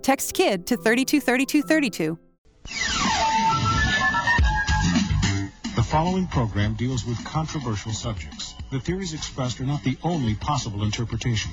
Text KID to 323232. The following program deals with controversial subjects. The theories expressed are not the only possible interpretation.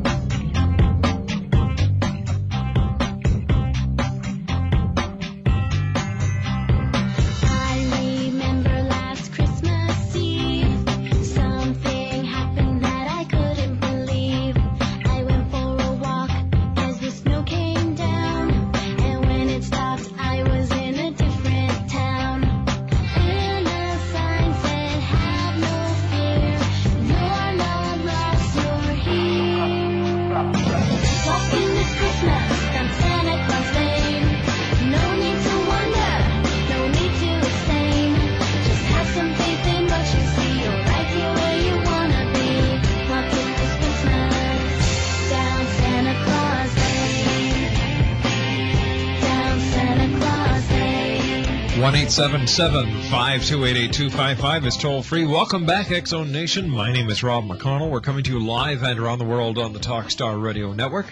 1 528 is toll free. Welcome back, X Zone Nation. My name is Rob McConnell. We're coming to you live and around the world on the Talkstar Radio Network.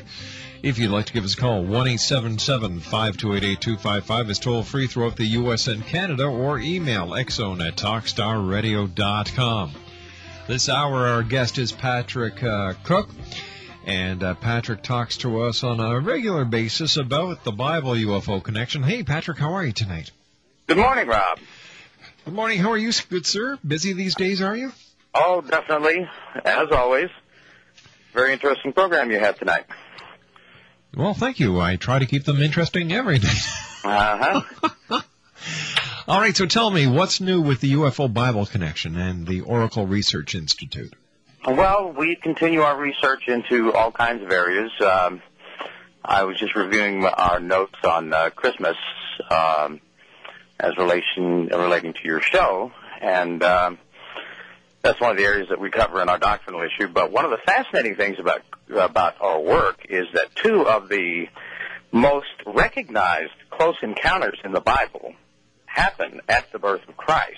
If you'd like to give us a call, 1 528 is toll free throughout the U.S. and Canada, or email xzone at talkstarradio.com. This hour, our guest is Patrick uh, Cooke. And uh, Patrick talks to us on a regular basis about the Bible UFO connection. Hey, Patrick, how are you tonight? Good morning, Rob. Good morning. How are you, good sir? Busy these days, are you? Oh, definitely, as always. Very interesting program you have tonight. Well, thank you. I try to keep them interesting every day. Uh huh. All right, so tell me, what's new with the UFO Bible Connection and the Oracle Research Institute? well, we continue our research into all kinds of areas. Um, I was just reviewing our notes on uh, Christmas um, as relation relating to your show, and um, that's one of the areas that we cover in our doctrinal issue. But one of the fascinating things about about our work is that two of the most recognized close encounters in the Bible happen at the birth of Christ.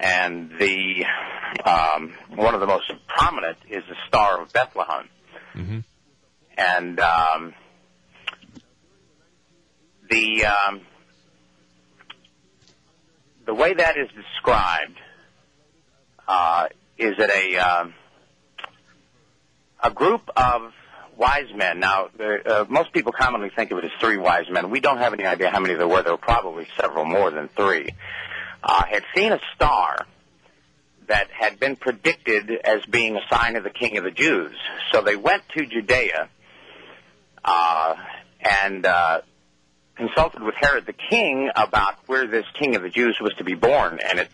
And the um, one of the most prominent is the Star of Bethlehem. Mm-hmm. And um, the um, the way that is described uh, is that a um, a group of wise men. Now, uh, most people commonly think of it as three wise men. We don't have any idea how many there were. There were probably several more than three. Uh, had seen a star that had been predicted as being a sign of the King of the Jews. So they went to Judea uh, and uh, consulted with Herod the king about where this king of the Jews was to be born, and it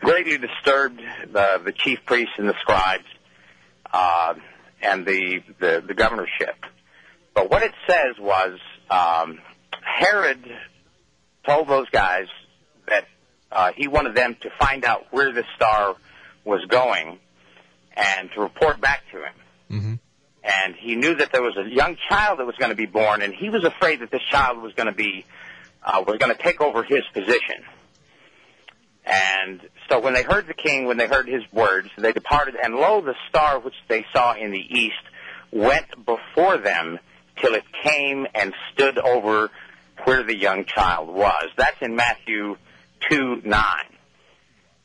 greatly disturbed the, the chief priests and the scribes uh, and the, the, the governorship. But what it says was um, Herod told those guys that uh, he wanted them to find out where the star was going and to report back to him. Mm-hmm. And he knew that there was a young child that was going to be born, and he was afraid that this child was going to be uh, was going to take over his position. And so when they heard the king, when they heard his words, they departed, and lo, the star which they saw in the east went before them till it came and stood over where the young child was. That's in Matthew 2 9.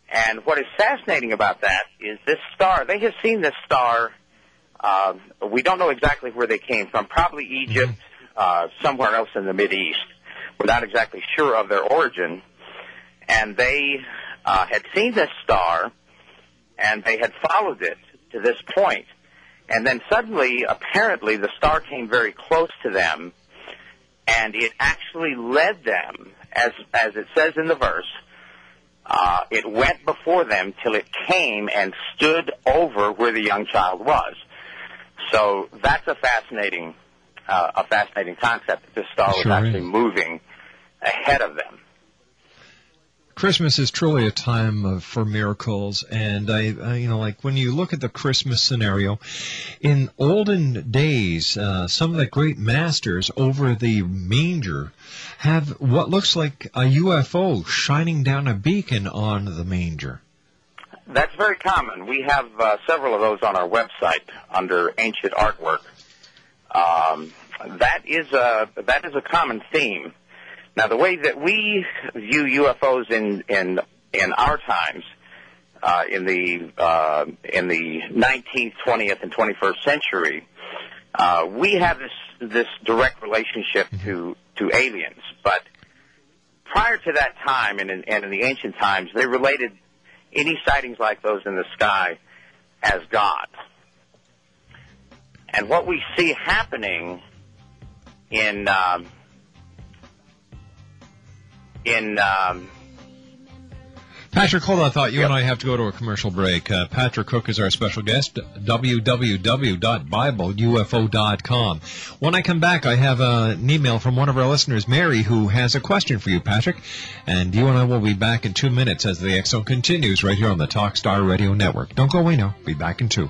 And what is fascinating about that is this star, they have seen this star, uh, we don't know exactly where they came from, probably Egypt, uh, somewhere else in the Mid East. We're not exactly sure of their origin. And they uh, had seen this star, and they had followed it to this point. And then suddenly, apparently, the star came very close to them, and it actually led them, as as it says in the verse, uh, it went before them till it came and stood over where the young child was. So that's a fascinating, uh, a fascinating concept. That this star was Sure actually is. moving ahead of them. Christmas is truly a time of, for miracles, and I, I, you know, like when you look at the Christmas scenario, in olden days, uh, some of the great masters over the manger have what looks like a UFO shining down a beacon on the manger. That's very common. We have uh, several of those on our website under ancient artwork. Um, that is a that is a common theme. Now, the way that we view UFOs in in in our times, uh, in the uh, in the 19th, 20th, and 21st century, uh, we have this this direct relationship to to aliens. But prior to that time, and in, and in the ancient times, they related any sightings like those in the sky as God. And what we see happening in um, in um, Patrick, hold on, I thought you and I have to go to a commercial break. Uh, Patrick Cooke is our special guest, www.bibleufo.com. When I come back, I have uh, an email from one of our listeners, Mary, who has a question for you, Patrick. And you and I will be back in two minutes as the X Zone continues right here on the Talkstar Radio Network. Don't go away now. Be back in two.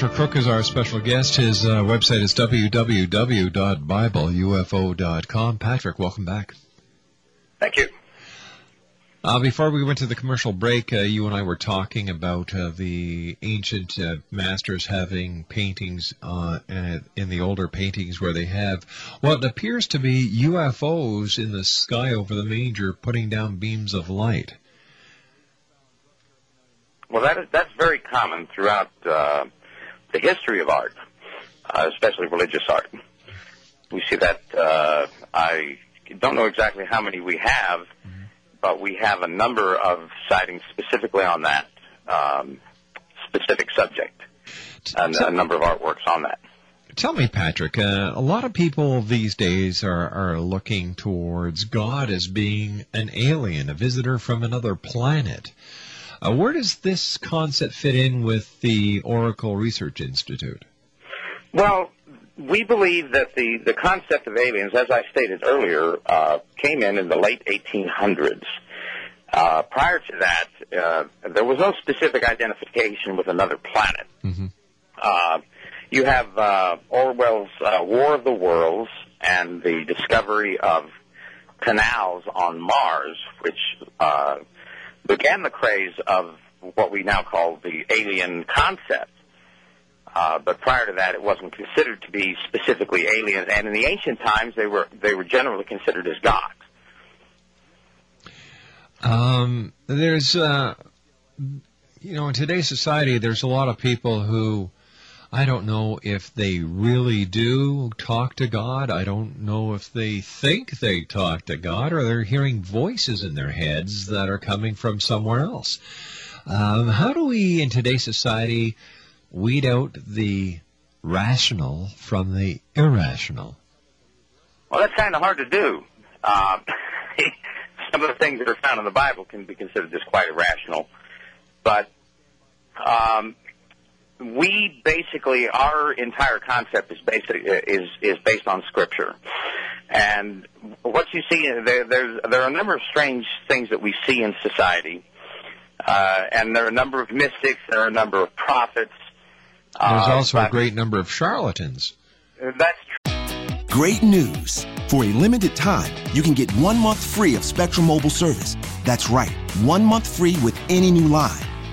Patrick Cooke is our special guest. His uh, website is www.bibleufo.com. Patrick, welcome back. Thank you. Uh, before we went to the commercial break, uh, you and I were talking about uh, the ancient uh, masters having paintings uh, uh, in the older paintings where they have what appears to be UFOs in the sky over the manger putting down beams of light. Well, that is, that's very common throughout uh, the history of art, uh, especially religious art. We see that. Uh, I don't know exactly how many we have, but we have a number of sightings specifically on that um, specific subject, and a number of artworks on that. Tell me, Patrick, uh, a lot of people these days are, are looking towards God as being an alien, a visitor from another planet. Uh, where does this concept fit in with the Oracle Research Institute? Well, we believe that the, the concept of aliens, as I stated earlier, uh, came in in the late 1800s. Uh, prior to that, uh, there was no specific identification with another planet. Uh, you have uh, Orwell's uh, War of the Worlds and the discovery of canals on Mars, which uh, began the craze of what we now call the alien concept. Uh, but prior to that, it wasn't considered to be specifically aliens, and in the ancient times, they were they were generally considered as gods. Um, there's, uh, you know, in today's society, there's a lot of people who, I don't know if they really do talk to God. I don't know if they think they talk to God or they're hearing voices in their heads that are coming from somewhere else. Um, how do we, in today's society, weed out the rational from the irrational? Well, that's kind of hard to do. Uh, some of the things that are found in the Bible can be considered as quite irrational, but um, we basically our entire concept is basically is is based on Scripture, and what you see there there's there are a number of strange things that we see in society, uh, and there are a number of mystics, there are a number of prophets. There's uh, also a great number of charlatans. That's true. Great news! For a limited time, you can get one month free of Spectrum Mobile service. That's right, one month free with any new line.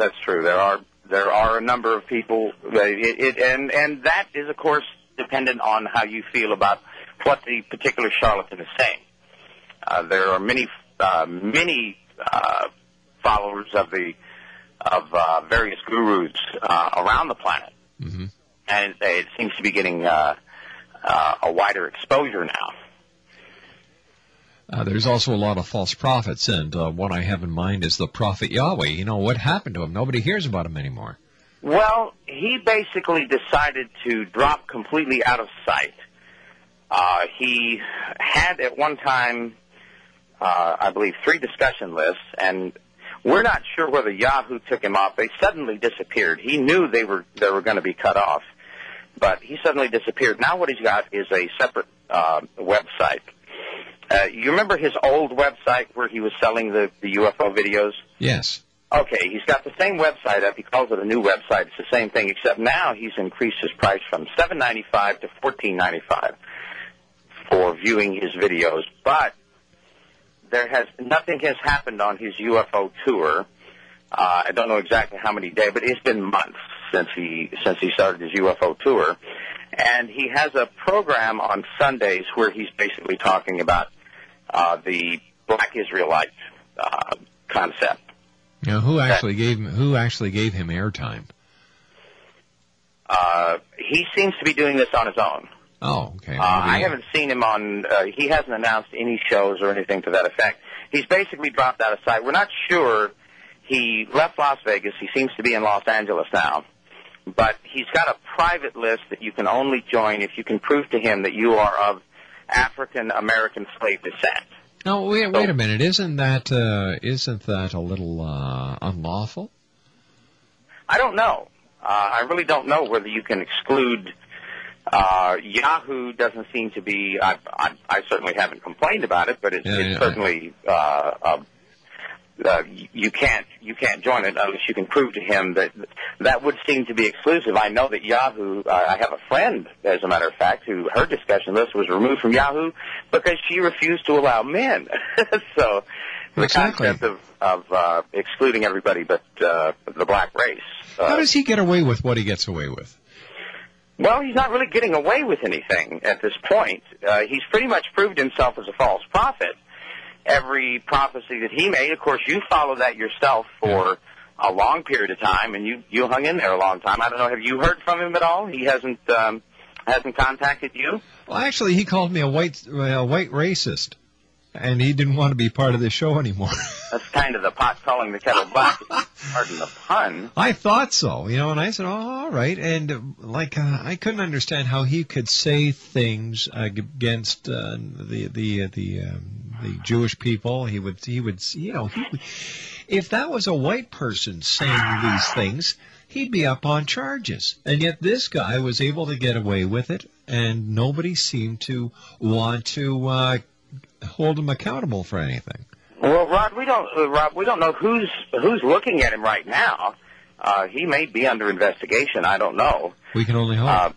That's true. There are there are a number of people. that It, it, and and that is of course dependent on how you feel about what the particular charlatan is saying. Uh, there are many uh, many uh, followers of the of uh, various gurus uh, around the planet, Mm-hmm. and it seems to be getting uh, uh, a wider exposure now. Uh, there's also a lot of false prophets, and uh, one I have in mind is the prophet Yahweh. You know what happened to him? Nobody hears about him anymore. Well, he basically decided to drop completely out of sight. Uh, he had at one time, uh, I believe, three discussion lists, and we're not sure whether Yahoo took him off. They suddenly disappeared. He knew they were they were going to be cut off, but he suddenly disappeared. Now what he's got is a separate uh, website. Uh, you remember his old website where he was selling the, the UFO videos? Yes. Okay, he's got the same website up. He calls it a new website. It's the same thing, except now he's increased his price from seven ninety five to fourteen ninety five for viewing his videos. But there has nothing has happened on his UFO tour. Uh, I don't know exactly how many days, but it's been months since he since he started his UFO tour, and he has a program on Sundays where he's basically talking about uh, the black Israelite uh, concept. Now, who actually gave him, who actually gave him airtime? Uh, he seems to be doing this on his own. Oh, okay. Uh, I haven't seen him on. Uh, he hasn't announced any shows or anything to that effect. He's basically dropped out of sight. We're not sure. He left Las Vegas. He seems to be in Los Angeles now. But he's got a private list that you can only join if you can prove to him that you are of African American slave descent. No, wait, wait a minute. Isn't that uh, isn't that a little uh, unlawful? I don't know. Uh, I really don't know whether you can exclude. Uh, Yahoo doesn't seem to be. I, I, I certainly haven't complained about it, but it's, Yeah, it's yeah. certainly uh, uh, uh, you- you can't you can't join it unless you can prove to him that that would seem to be exclusive. I know that Yahoo. Uh, I have a friend, as a matter of fact, who her discussion list was removed from Yahoo because she refused to allow men. so the Exactly. concept of of uh, excluding everybody but uh, the black race. Uh, How does he get away with what he gets away with? well, he's not really getting away with anything at this point. Uh, he's pretty much proved himself as a false prophet. Every prophecy that he made, of course, you followed that yourself for a long period of time, and you you hung in there a long time. I don't know. Have you heard from him at all? He hasn't um, hasn't contacted you. Well, actually, he called me a white a white racist, and he didn't want to be part of the show anymore. That's kind of the pot calling the kettle black. Pardon the pun. I thought so, you know, and I said, "Oh, all right." And uh, like, uh, I couldn't understand how he could say things against uh, the the uh, the um, the Jewish people. He would he would you know he if that was a white person saying these things, he'd be up on charges. And yet this guy was able to get away with it, and nobody seemed to want to uh, hold him accountable for anything. Well, Rod, we don't, uh, Rob, we don't know who's who's looking at him right now. Uh, he may be under investigation. I don't know. We can only hope. Uh,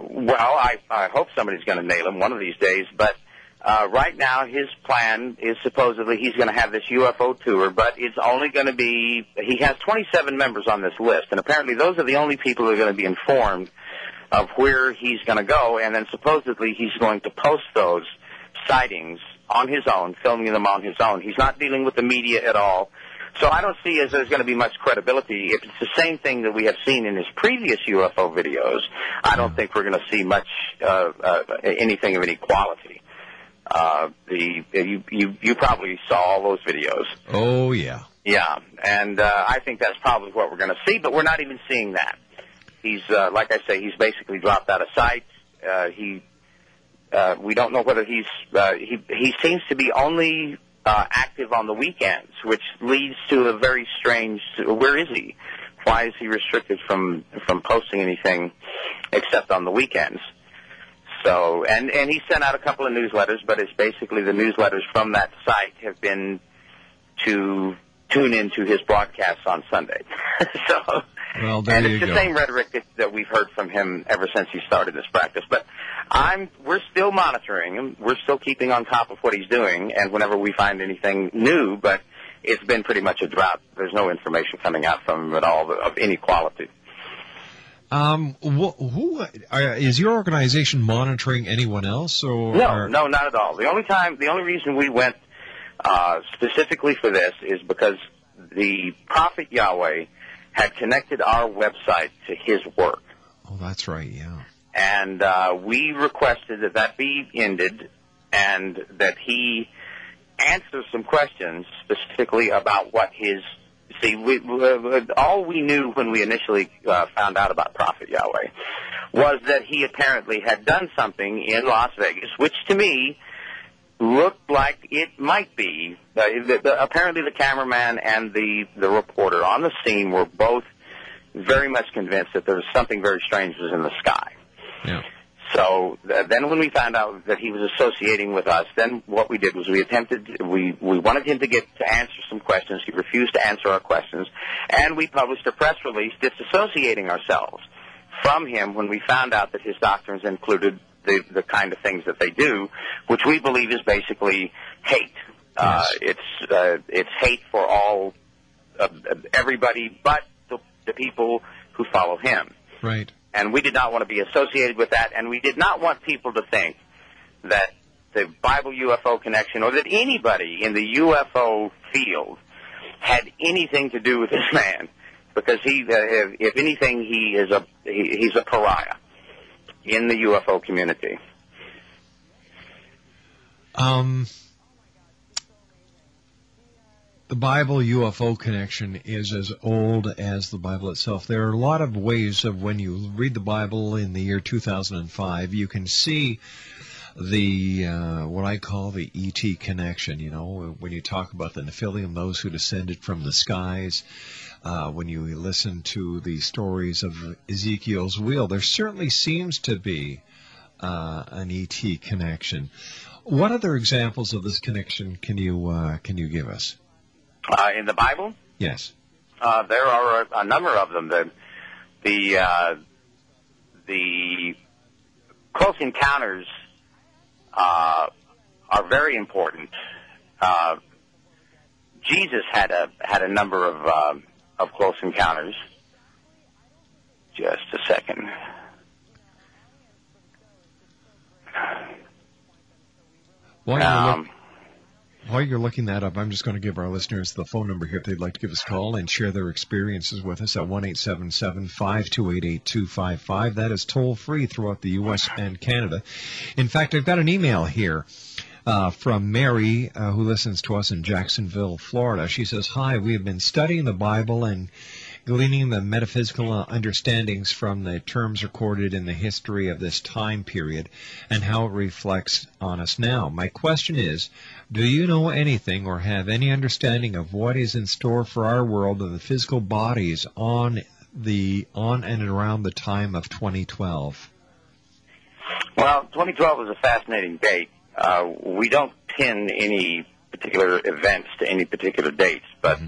well, I, I hope somebody's going to nail him one of these days. But uh, right now, his plan is supposedly he's going to have this UFO tour, but it's only going to be. He has 27 members on this list, and apparently those are the only people who are going to be informed of where he's going to go, and then supposedly he's going to post those sightings on his own, filming them on his own. He's not dealing with the media at all. So I don't see as there's going to be much credibility. If it's the same thing that we have seen in his previous UFO videos, I don't think we're going to see much uh, uh, anything of any quality. Uh, the you you you probably saw all those videos. Oh yeah. Yeah, and uh, I think that's probably what we're going to see, but we're not even seeing that. He's uh, like I say, he's basically dropped out of sight. Uh, he uh, we don't know whether he's uh, he he seems to be only uh, active on the weekends, which leads to a very strange. Where is he? Why is he restricted from from posting anything except on the weekends? So and and he sent out a couple of newsletters, but it's basically the newsletters from that site have been to tune into his broadcasts on Sunday. so Well, there and it's the go. same rhetoric that, that we've heard from him ever since he started this practice. But I'm we're still monitoring him. We're still keeping on top of what he's doing, and whenever we find anything new, but it's been pretty much a drought. There's no information coming out from him at all of any quality. Um, wh- who uh, is your organization monitoring anyone else or? No, or- no, not at all. The only time, the only reason we went uh, specifically for this is because the Prophet Yahweh had connected our website to his work. Oh, that's right. Yeah. and uh, we requested that that be ended and that he answer some questions specifically about what his see we, we, all we knew when we initially uh, found out about prophet yahweh was that he apparently had done something in las vegas which to me looked like it might be uh, the, the, apparently the cameraman and the the reporter on the scene were both very much convinced that there was something very strange was in the sky Yeah. So th- then when we found out that he was associating with us, then what we did was we attempted, we, we wanted him to get to answer some questions. He refused to answer our questions. And we published a press release disassociating ourselves from him when we found out that his doctrines included the, the kind of things that they do, which we believe is basically hate. Uh, it's, uh, it's hate for all, uh, everybody but the, the people who follow him Right. And we did not want to be associated with that, and we did not want people to think that the Bible UFO connection or that anybody in the UFO field had anything to do with this man, because he, uh, if, if anything, he is a he, he's a pariah in the UFO community. Um, the Bible UFO connection is as old as the Bible itself. There are a lot of ways of when you read the Bible in the year 2005, you can see the uh, what I call the ET connection. You know, when you talk about the Nephilim, those who descended from the skies. Uh, when you listen to the stories of Ezekiel's wheel, there certainly seems to be uh, an ET connection. What other examples of this connection can you uh, can you give us? Uh, in the Bible, Yes. uh, there are a, a number of them. The the uh, the close encounters uh, are very important. Uh, Jesus had a had a number of uh, of close encounters. Just a second. While you're, look- Um, while you're looking that up, I'm just going to give our listeners the phone number here if they'd like to give us a call and share their experiences with us at 1 528 8255. That is toll free throughout the U.S. and Canada. In fact, I've got an email here. Uh, from Mary, uh, who listens to us in Jacksonville, Florida. She says, Hi, we have been studying the Bible and gleaning the metaphysical understandings from the terms recorded in the history of this time period and how it reflects on us now. My question is, do you know anything or have any understanding of what is in store for our world and the physical bodies on the on and around the time of 2012? Well, 2012 is a fascinating date. Uh, we don't pin any particular events to any particular dates, but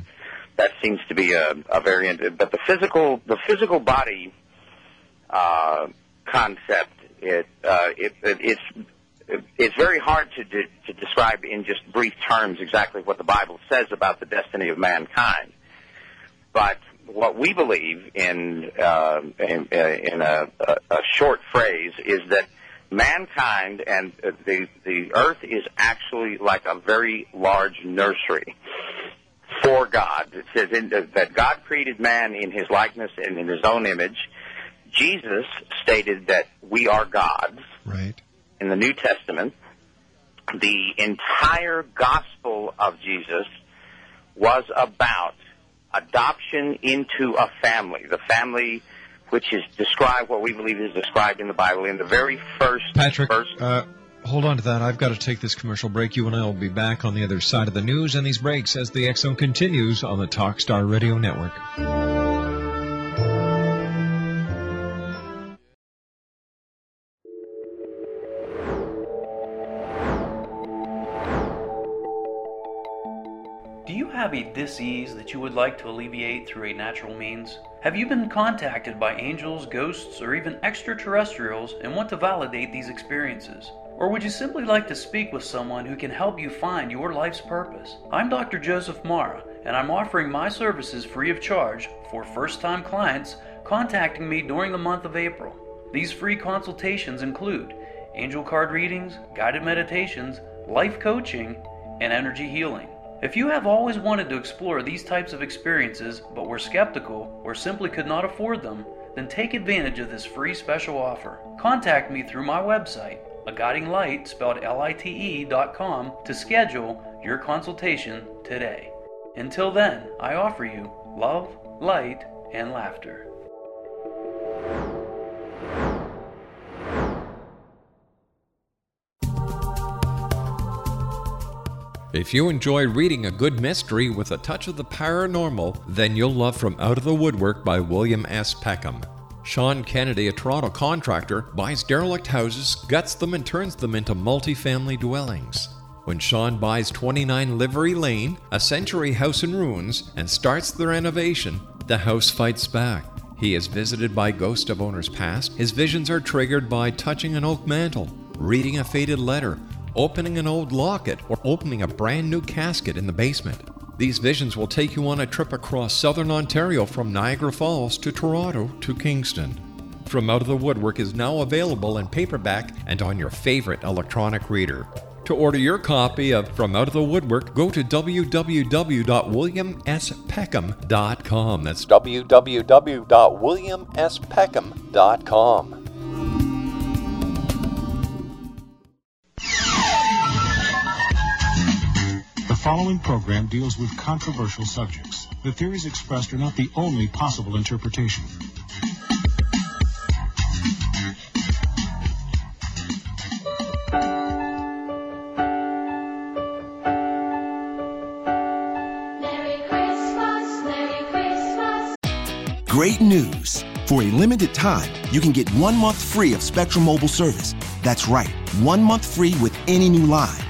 that seems to be a, a variant. But the physical, the physical body uh, concept, it, uh, it, it it's it's very hard to, de- to describe in just brief terms exactly what the Bible says about the destiny of mankind. But what we believe in uh, in, in a, a, a short phrase is that mankind and the the earth is actually like a very large nursery for God. It says in, that God created man in His likeness and in His own image. Jesus stated that we are gods. Right. In the New Testament, the entire gospel of Jesus was about adoption into a family. The family which is described, what we believe is described in the Bible in the very first Patrick, verse. uh, hold on to that. I've got to take this commercial break. You and I will be back on the other side of the news and these breaks as the Zone continues on the Talkstar Radio Network. Do you have a disease that you would like to alleviate through a natural means? Have you been contacted by angels, ghosts, or even extraterrestrials and want to validate these experiences? Or would you simply like to speak with someone who can help you find your life's purpose? I'm Dr. Joseph Mara, and I'm offering my services free of charge for first time clients contacting me during the month of April. These free consultations include angel card readings, guided meditations, life coaching, and energy healing. If you have always wanted to explore these types of experiences but were skeptical or simply could not afford them, then take advantage of this free special offer. Contact me through my website, a guiding light spelled L-I-T-E dot com to schedule your consultation today. Until then, I offer you love, light, and laughter. If you enjoy reading a good mystery with a touch of the paranormal, then you'll love From Out of the Woodwork by William S. Peckham. Sean Kennedy, a Toronto contractor, buys derelict houses, guts them, and turns them into multi-family dwellings. When Sean buys 29 Livery Lane, a century house in ruins, and starts the renovation, the house fights back. He is visited by ghosts of owners past. His visions are triggered by touching an oak mantle, reading a faded letter, opening an old locket, or opening a brand new casket in the basement. These visions will take you on a trip across southern Ontario from Niagara Falls to Toronto to Kingston. From Out of the Woodwork is now available in paperback and on your favorite electronic reader. To order your copy of From Out of the Woodwork, go to www.williamspeckham.com. That's www.williamspeckham.com. following program deals with controversial subjects. The theories expressed are not the only possible interpretation. Great news! For a limited time, you can get one month free of Spectrum Mobile service. That's right, one month free with any new line.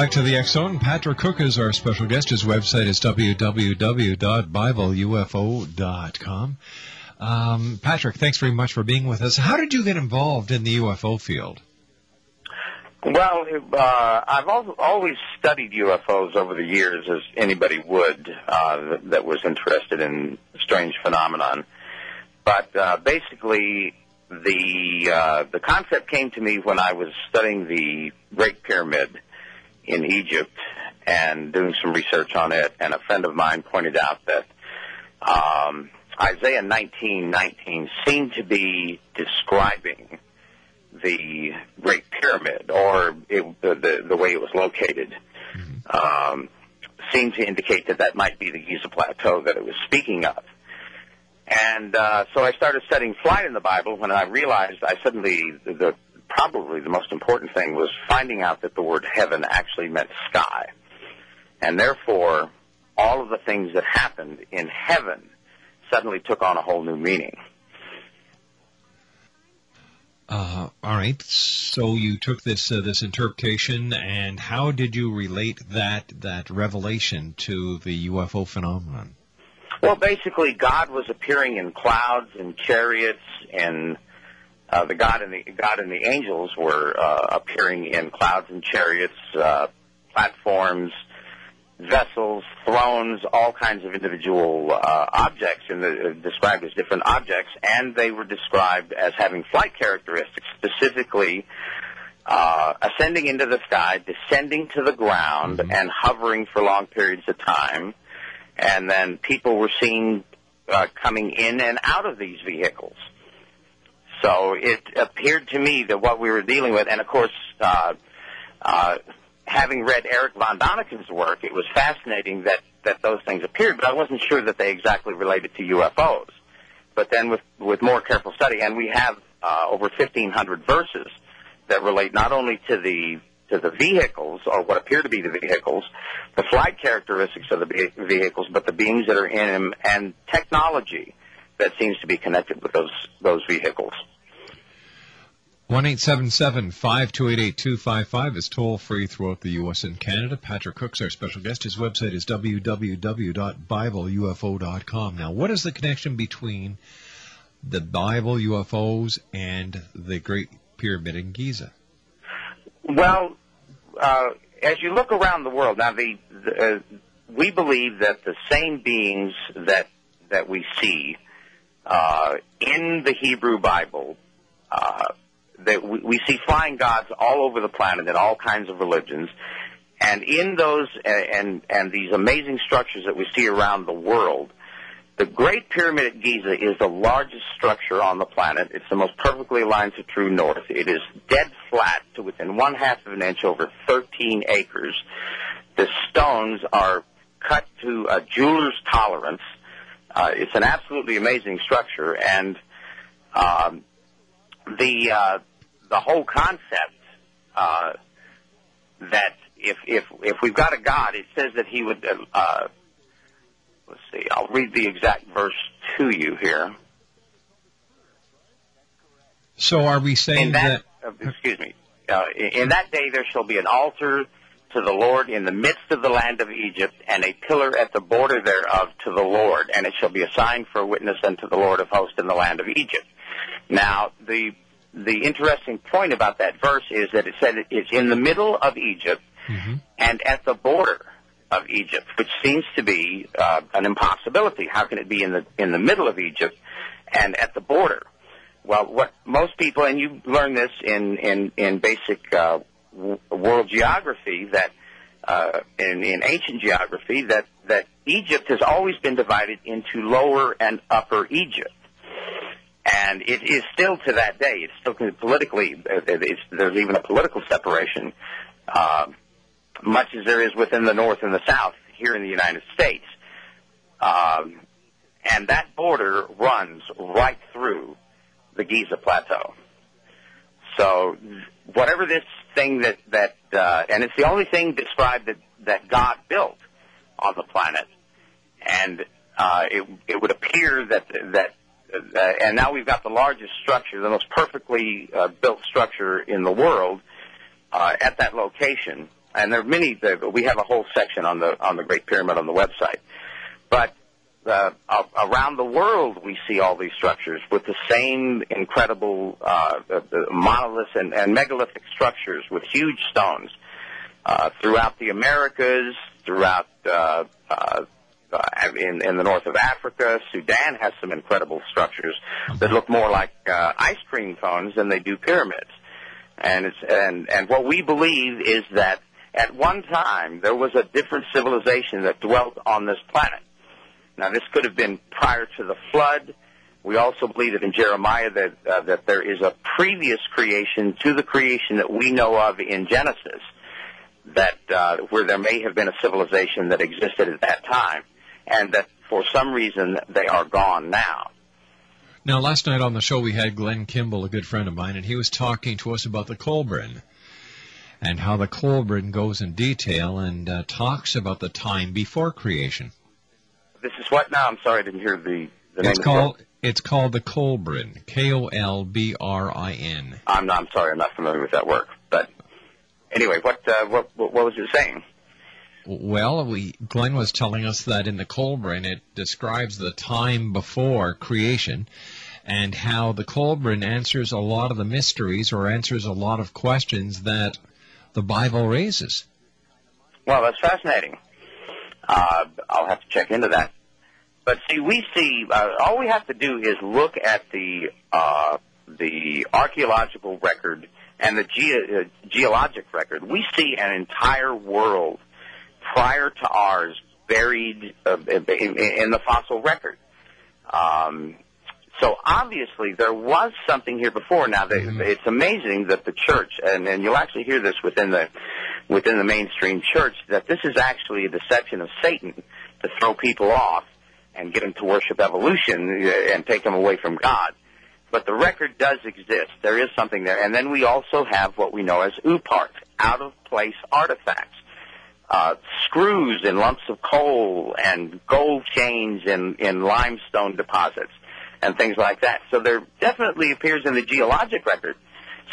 Back to the X Zone. Patrick Cooke is our special guest. His website is www.bibleufo.com. Um, Patrick, thanks very much for being with us. How did you get involved in the UFO field? Well, uh, I've always studied UFOs over the years, as anybody would uh, that, was interested in strange phenomenon. But uh, basically, the uh, the concept came to me when I was studying the Great Pyramid in Egypt and doing some research on it. And a friend of mine pointed out that um, Isaiah 19:19 seemed to be describing the Great Pyramid, or it, the, the the way it was located, um, seemed to indicate that that might be the Giza Plateau that it was speaking of. And uh, so I started studying flight in the Bible when I realized I suddenly the, the probably the most important thing was finding out that the word heaven actually meant sky, and therefore all of the things that happened in heaven suddenly took on a whole new meaning. Uh, all right. So you took this uh, this interpretation, and how did you relate that that revelation to the UFO phenomenon? Well, basically, God was appearing in clouds and chariots, and uh, the God and the God and the angels were uh, appearing in clouds and chariots, uh, platforms, vessels, thrones, all kinds of individual uh, objects, and the, described as different objects, and they were described as having flight characteristics, specifically. Uh, ascending into the sky, descending to the ground, and hovering for long periods of time, and then people were seen uh, coming in and out of these vehicles. So it appeared to me that what we were dealing with, and of course, uh, uh, having read Erich von Däniken's work, it was fascinating that, that those things appeared, but I wasn't sure that they exactly related to UFOs. But then with, with more careful study, and we have uh, over 1,500 verses that relate not only to the to the vehicles or what appear to be the vehicles, the flight characteristics of the vehicles, but the beings that are in them and technology that seems to be connected with those those vehicles. One eight seven seven five two eight eight two five five is toll free throughout the U.S. and Canada. Patrick Cooke's our special guest. His website is www.bibleufo.com. Now, what is the connection between the Bible UFOs and the Great Pyramid in Giza? Well, uh, as you look around the world now, the, the uh, we believe that the same beings that that we see uh, in the Hebrew Bible, uh, that we, we see flying gods all over the planet in all kinds of religions, and in those and and these amazing structures that we see around the world. The Great Pyramid at Giza is the largest structure on the planet. It's the most perfectly aligned to true north. It is dead flat to within one half of an inch over 13 acres. The stones are cut to a jeweler's tolerance. Uh, it's an absolutely amazing structure, and um, the uh, the whole concept uh, that if if if we've got a God, it says that He would. Uh, uh, let's see. I'll read the exact verse to you here. So are we saying In that, uh, excuse me. Uh, in, in that day there shall be an altar to the Lord in the midst of the land of Egypt, and a pillar at the border thereof to the Lord, and it shall be a sign for a witness unto the Lord of hosts in the land of Egypt. Now, the the interesting point about that verse is that it said it's in the middle of Egypt and at the border of Egypt, which seems to be uh, an impossibility. How can it be in the in the middle of Egypt and at the border? Well, what most people, and you learn this in in in basic uh, world geography, that uh, in in ancient geography, that that Egypt has always been divided into lower and upper Egypt. And it is still to that day. It's still politically. It's, there's even a political separation, uh, much as there is within the North and the South here in the United States. Um, and that border runs right through the Giza Plateau. So whatever this thing that that uh, and it's the only thing described that that God built on the planet, and uh, it it would appear that that uh, and now we've got the largest structure, the most perfectly uh, built structure in the world uh, at that location. And there are many. We have a whole section on the on the Great Pyramid on the website, but uh, around the world we see all these structures with the same incredible uh, the, the monoliths and, and megalithic structures with huge stones uh, throughout the Americas, throughout uh, uh, uh, in, in the north of Africa. Sudan has some incredible structures that look more like uh, ice cream cones than they do pyramids. And and and what we believe is that at one time there was a different civilization that dwelt on this planet. Now this could have been prior to the flood. We also believe that in Jeremiah that uh, that there is a previous creation to the creation that we know of in Genesis that uh, where there may have been a civilization that existed at that time, and that for some reason they are gone now. Now, last night on the show, we had Glenn Kimball, a good friend of mine, and he was talking to us about the Kolbrin and how the Kolbrin goes in detail and uh, talks about the time before creation. This is what now? I'm sorry, I didn't hear the the name. It's called it's called the Kolbrin, K O L B R I N. The I'm not. I'm sorry. I'm not familiar with that work. But anyway, what uh, what what what was it saying? Well, we Glenn was telling us that in the Kolbrin it describes the time before creation and how the Kolbrin answers a lot of the mysteries or answers a lot of questions that the Bible raises. Well, that's fascinating. Uh, I'll have to check into that. But see, we see uh, all we have to do is look at the uh, the archaeological record and the ge- uh, geologic record. We see an entire world prior to ours buried uh, in, in the fossil record. Um, so obviously there was something here before. Now they, it's amazing that the church, and, and you'll actually hear this within the within the mainstream church, that this is actually a deception of Satan to throw people off and get them to worship evolution uh, and take them away from God. But the record does exist. There is something there. And then we also have what we know as OOPArt, out of place artifacts. Uh, screws in lumps of coal and gold chains in, in limestone deposits and things like that. So there definitely appears in the geologic record.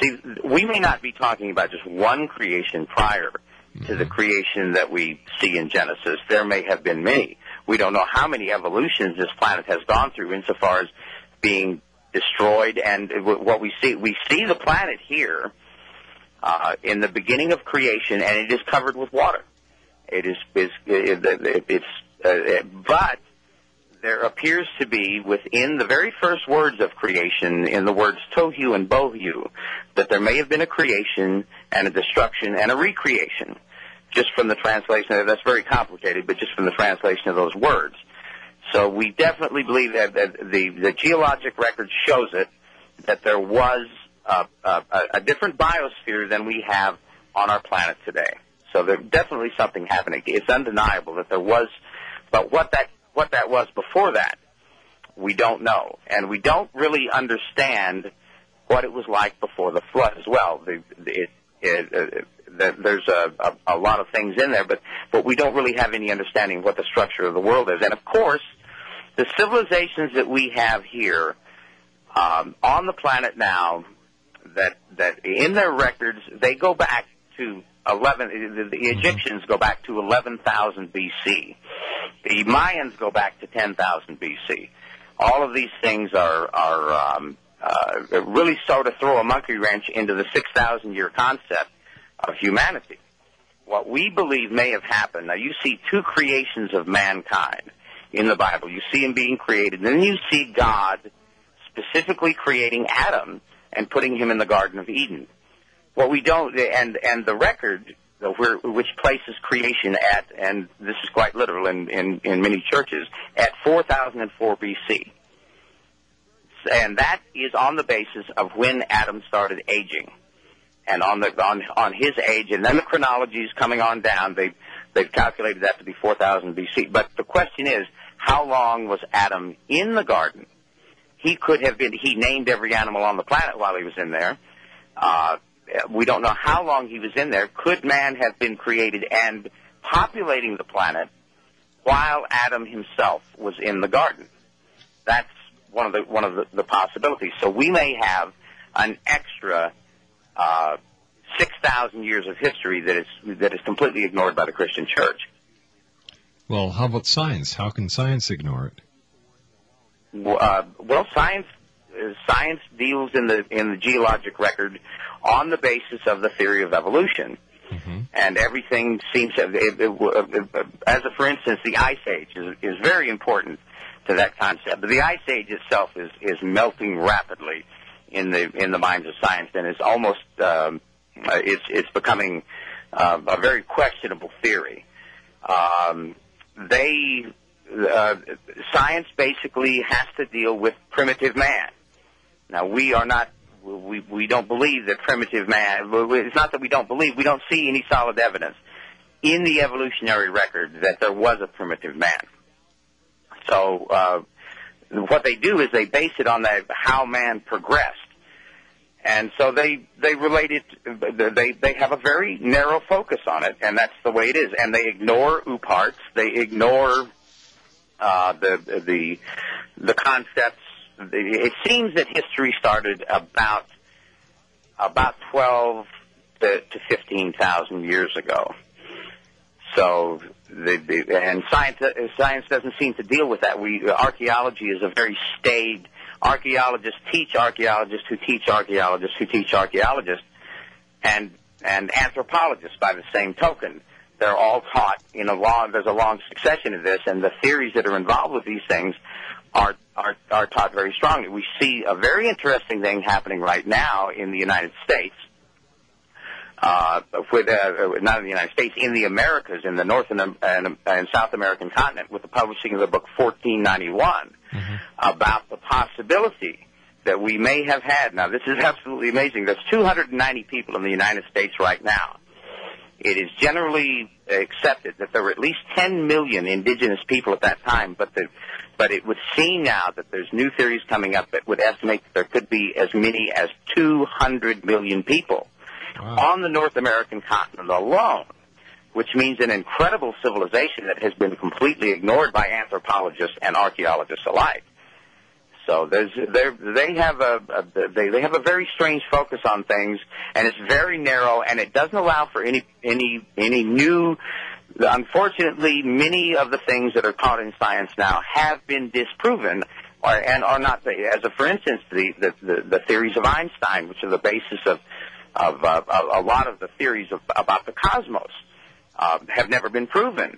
See, we may not be talking about just one creation prior to the creation that we see in Genesis. There may have been many. We don't know how many evolutions this planet has gone through insofar as being destroyed and what we see, we see the planet here uh, in the beginning of creation, and it is covered with water. It is, is it, it, it's, uh, but there appears to be within the very first words of creation, in the words tohu and bohu, that there may have been a creation and a destruction and a recreation. Just from the translation, that's very complicated, but just from the translation of those words. So we definitely believe that, the, the geologic record shows it, that there was a, a, a different biosphere than we have on our planet today. So there's definitely something happening. It's undeniable that there was, but what that what that was before that, we don't know, and we don't really understand what it was like before the flood as well. The, it, it, it, the, there's a, a, a lot of things in there, but but we don't really have any understanding of what the structure of the world is. And of course, the civilizations that we have here um, on the planet now, that that in their records they go back to 11. The, the Egyptians go back to 11,000 BC. The Mayans go back to 10,000 BC. All of these things are are um, uh, really sort of throw a monkey wrench into the 6,000 year concept of humanity. What we believe may have happened. Now you see two creations of mankind in the Bible. You see him being created, and then you see God specifically creating Adam and putting him in the Garden of Eden. What we don't, and and the record where, which places creation at, and this is quite literal in in, in many churches, at 4004 BC, and that is on the basis of when Adam started aging, and on the on on his age, and then the chronology is coming on down. They they've calculated that to be 4000 BC. But the question is, how long was Adam in the garden? He could have been. He named every animal on the planet while he was in there. Uh, we don't know how long he was in there. Could man have been created and populating the planet while Adam himself was in the garden? That's one of the one of the, the possibilities. So we may have an extra uh, six thousand years of history that is that is completely ignored by the Christian Church. Well, how about science? How can science ignore it? Uh, well, science science deals in the in the geologic record on the basis of the theory of evolution. Mm-hmm. And everything seems to, it, it, it, as a, for instance, the Ice Age is, is very important to that concept. But the Ice Age itself is, is melting rapidly in the in the minds of science, and it's almost um, uh, it's it's becoming uh, a very questionable theory. Um, they uh, science basically has to deal with primitive man. Now we are not we we don't believe that primitive man. It's not that we don't believe. We don't see any solid evidence in the evolutionary record that there was a primitive man. So uh, what they do is they base it on the, how man progressed, and so they they relate it. They they have a very narrow focus on it, and that's the way it is. And they ignore OOPArts. They ignore uh, the the the concepts it seems that history started about about twelve to, to fifteen thousand years ago. So, the, the, and science science doesn't seem to deal with that. We archaeology is a very staid. Archaeologists teach archaeologists who teach archaeologists who teach archaeologists, and and anthropologists by the same token. They're all taught in a long. There's a long succession of this, and the theories that are involved with these things are, are, are taught very strongly. We see a very interesting thing happening right now in the United States, uh, with, uh, not in the United States, in the Americas, in the North and, and, and South American continent, with the publishing of the book 1491 Mm-hmm. about the possibility that we may have had. Now, this is absolutely amazing. There's 290 people in the United States right now. It is generally accepted that there were at least 10 million indigenous people at that time, but the but it would seem now that there's new theories coming up that would estimate that there could be as many as 200 million people wow. on the North American continent alone, which means an incredible civilization that has been completely ignored by anthropologists and archaeologists alike. So there's they have a, a they they have a very strange focus on things, and it's very narrow, and it doesn't allow for any any any new Unfortunately, many of the things that are taught in science now have been disproven, or, and are not. As a, for instance, the, the the the theories of Einstein, which are the basis of of uh, a, a lot of the theories of, about the cosmos uh, have never been proven,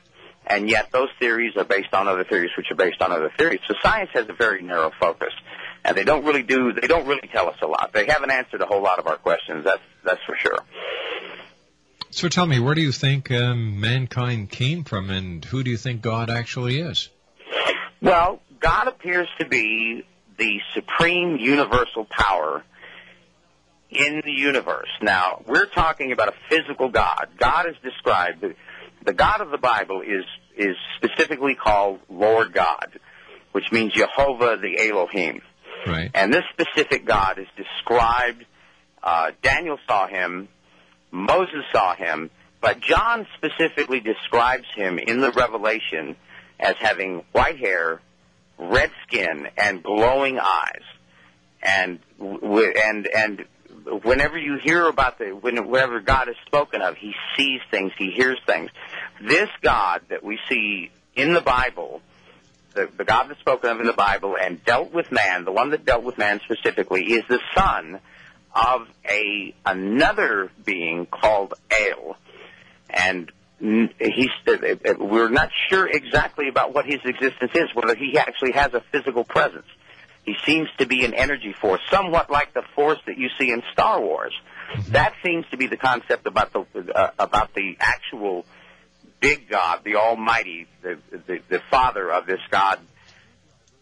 and yet those theories are based on other theories, which are based on other theories. So science has a very narrow focus, and they don't really do they don't really tell us a lot. They haven't answered a whole lot of our questions. That's that's for sure. So tell me, where do you think um, mankind came from, and who do you think God actually is? Well, God appears to be the supreme universal power in the universe. Now, we're talking about a physical God. God is described, the God of the Bible is, is specifically called Lord God, which means Jehovah the Elohim. Right. And this specific God is described, uh, Daniel saw him, Moses saw him, but John specifically describes him in the Revelation as having white hair, red skin, and glowing eyes. And w- and and whenever you hear about the whenever God is spoken of, he sees things, he hears things. This God that we see in the Bible, the, the God that's spoken of in the Bible and dealt with man, the one that dealt with man specifically, is the son of a another being called El, and he's uh, uh, we're not sure exactly about what his existence is, whether he actually has a physical presence. He seems to be an energy force, somewhat like the force that you see in Star Wars. That seems to be the concept about the uh, about the actual big God, the Almighty, the the, the Father of this God,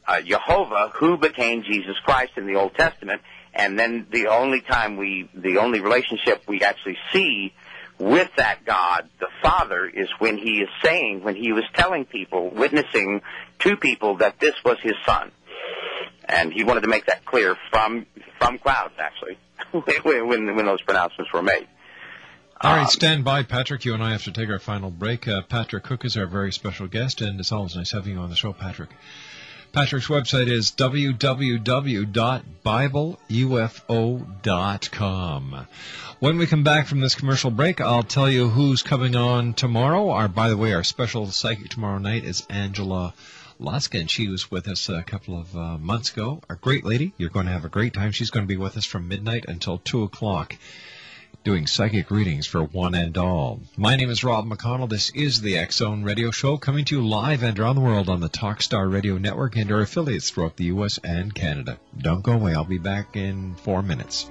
uh, Jehovah, who became Jesus Christ in the Old Testament. And then the only time we, the only relationship we actually see with that God, the Father, is when he is saying, when he was telling people, witnessing to people that this was his son. And he wanted to make that clear from, from clouds, actually, when, when, those pronouncements were made. All Um, stand by, Patrick. You and I have to take our final break. Uh, Patrick Cooke is our very special guest, and it's always nice having you on the show, Patrick. Patrick's website is www.bibleufo.com. When we come back from this commercial break, I'll tell you who's coming on tomorrow. Our, by the way, our special psychic tomorrow night is Angela Luskin. She was with us a couple of uh, months ago. A great lady. You're going to have a great time. She's going to be with us from midnight until 2 o'clock doing psychic readings for one and all. My name is Rob McConnell. This is the Zone Radio Show coming to you live and around the world on the Talkstar Radio Network and our affiliates throughout the U.S. and Canada. Don't go away. I'll be back in four minutes.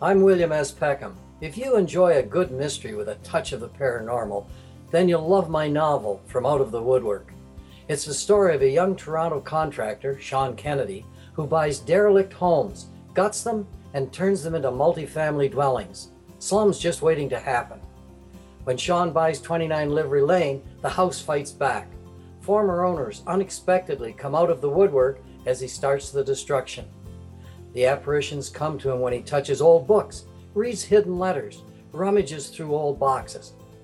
I'm William S. Peckham. If you enjoy a good mystery with a touch of the paranormal, then you'll love my novel, From Out of the Woodwork. It's the story of a young Toronto contractor, Sean Kennedy, who buys derelict homes, guts them, and turns them into multifamily dwellings. Slums just waiting to happen. When Sean buys 29 Livery Lane, the house fights back. Former owners unexpectedly come out of the woodwork as he starts the destruction. The apparitions come to him when he touches old books, reads hidden letters, rummages through old boxes,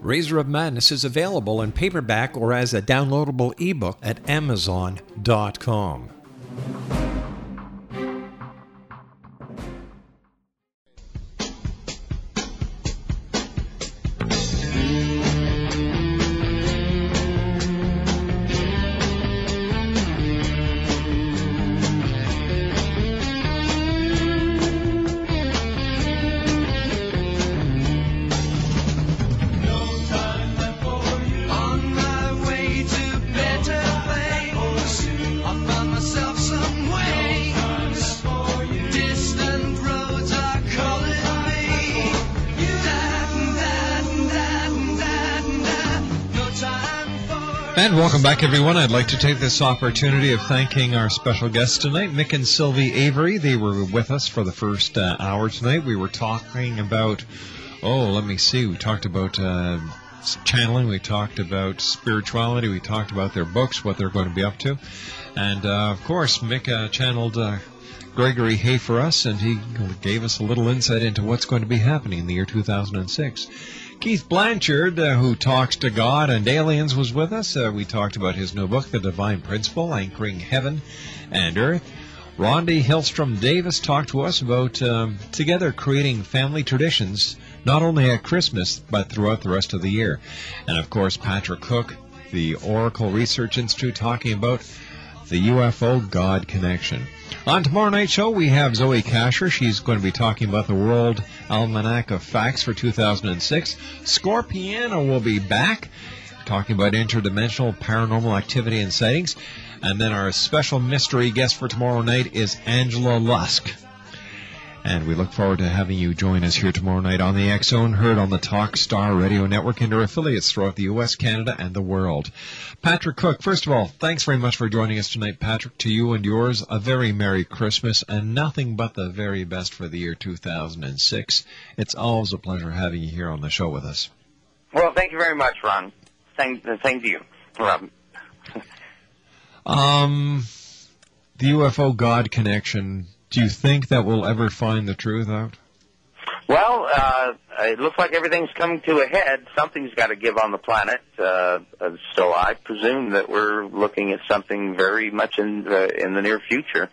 Razor of Madness is available in paperback or as a downloadable ebook at Amazon.com. welcome back, everyone. I'd like to take this opportunity of thanking our special guests tonight, Mick and Sylvie Avery. They were with us for the first uh, hour tonight. We were talking about, oh, let me see, we talked about uh, channeling, we talked about spirituality, we talked about their books, what they're going to be up to. And, uh, of course, Mick uh, channeled uh, Gregory Hay for us, and he gave us a little insight into what's going to be happening in the year 2006. Keith Blanchard, uh, who talks to God and aliens, was with us. Uh, we talked about his new book, The Divine Principle, Anchoring Heaven and Earth. Rondi Hillstrom Davis talked to us about um, together creating family traditions, not only at Christmas, but throughout the rest of the year. And of course, Patrick Cooke, the Oracle Research Institute, talking about the UFO God connection. On tomorrow night's show, we have Zoe Kasher. She's going to be talking about the World Almanac of Facts for 2006. Scorpiana will be back, talking about interdimensional paranormal activity and sightings. And then our special mystery guest for tomorrow night is Angela Lusk. And we look forward to having you join us here tomorrow night on the X Zone, heard on the Talk Star Radio Network and our affiliates throughout the U.S., Canada, and the world. Patrick Cooke, first of all, thanks very much for joining us tonight, Patrick. To you and yours, a very Merry Christmas and nothing but the very best for the year 2006. It's always a pleasure having you here on the show with us. Well, thank you very much, Ron. Thank, to you, Rob. Um, the UFO God connection, do you think that we'll ever find the truth out? Well, uh, it looks like everything's coming to a head. Something's got to give on the planet. Uh, uh, so I presume that we're looking at something very much in the, in the near future,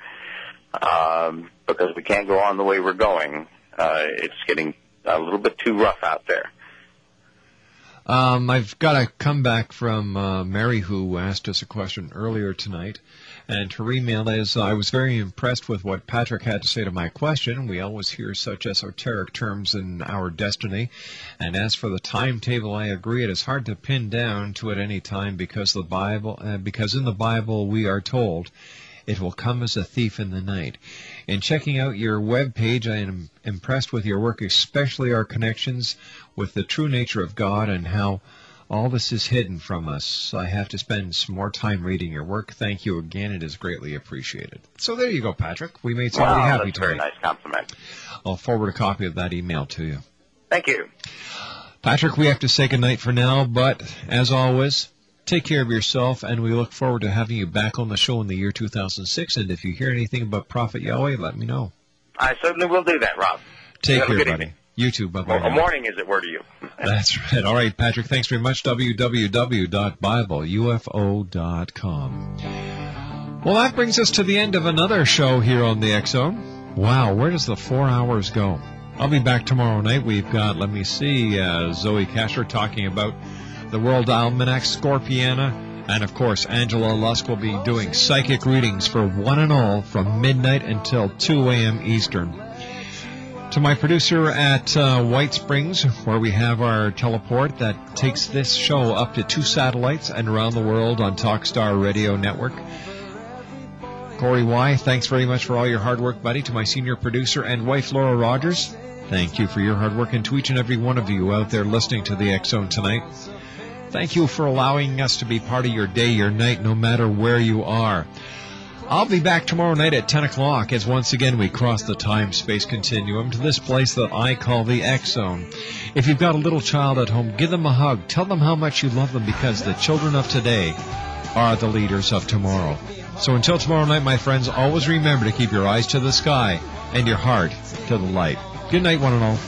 um, because we can't go on the way we're going. Uh, it's getting a little bit too rough out there. Um, I've got a comeback from uh, Mary who asked us a question earlier tonight. And her email is, I was very impressed with what Patrick had to say to my question. We always hear such esoteric terms in our destiny. And as for the timetable, I agree. It is hard to pin down to at any time because the Bible, uh, because in the Bible we are told it will come as a thief in the night. In checking out your web page, I am impressed with your work, especially our connections with the true nature of God and how all this is hidden from us. I have to spend some more time reading your work. Thank you again. It is greatly appreciated. So there you go, Patrick. We made somebody wow, happy that's a very nice compliment. I'll forward a copy of that email to you. Thank you. Patrick, we have to say goodnight for now, but as always, take care of yourself, and we look forward to having you back on the show in the year 2006. And if you hear anything about Prophet Yahweh, let me know. I certainly will do that, Rob. Take You have a care, buddy. evening. You too. Bye bye. Well, a morning, as it were to you. That's right. All right, Patrick. Thanks very much. www.bibleufo.com. Well, that brings us to the end of another show here on the Zone. Wow, where does the four hours go? I'll be back tomorrow night. We've got, let me see, uh, Zoe Kasher talking about the World Almanac, Scorpiana, and of course, Angela Lusk will be doing psychic readings for one and all from midnight until 2 a.m. Eastern. To my producer at uh, White Springs, where we have our teleport that takes this show up to two satellites and around the world on Talkstar Radio Network. Corey Y, thanks very much for all your hard work, buddy. To my senior producer and wife, Laura Rogers, thank you for your hard work. And to each and every one of you out there listening to the Zone tonight, thank you for allowing us to be part of your day, your night, no matter where you are. I'll be back tomorrow night at 10 o'clock as once again we cross the time-space continuum to this place that I call the X Zone. If you've got a little child at home, give them a hug. Tell them how much you love them because the children of today are the leaders of tomorrow. So until tomorrow night, my friends, always remember to keep your eyes to the sky and your heart to the light. Good night, one and all.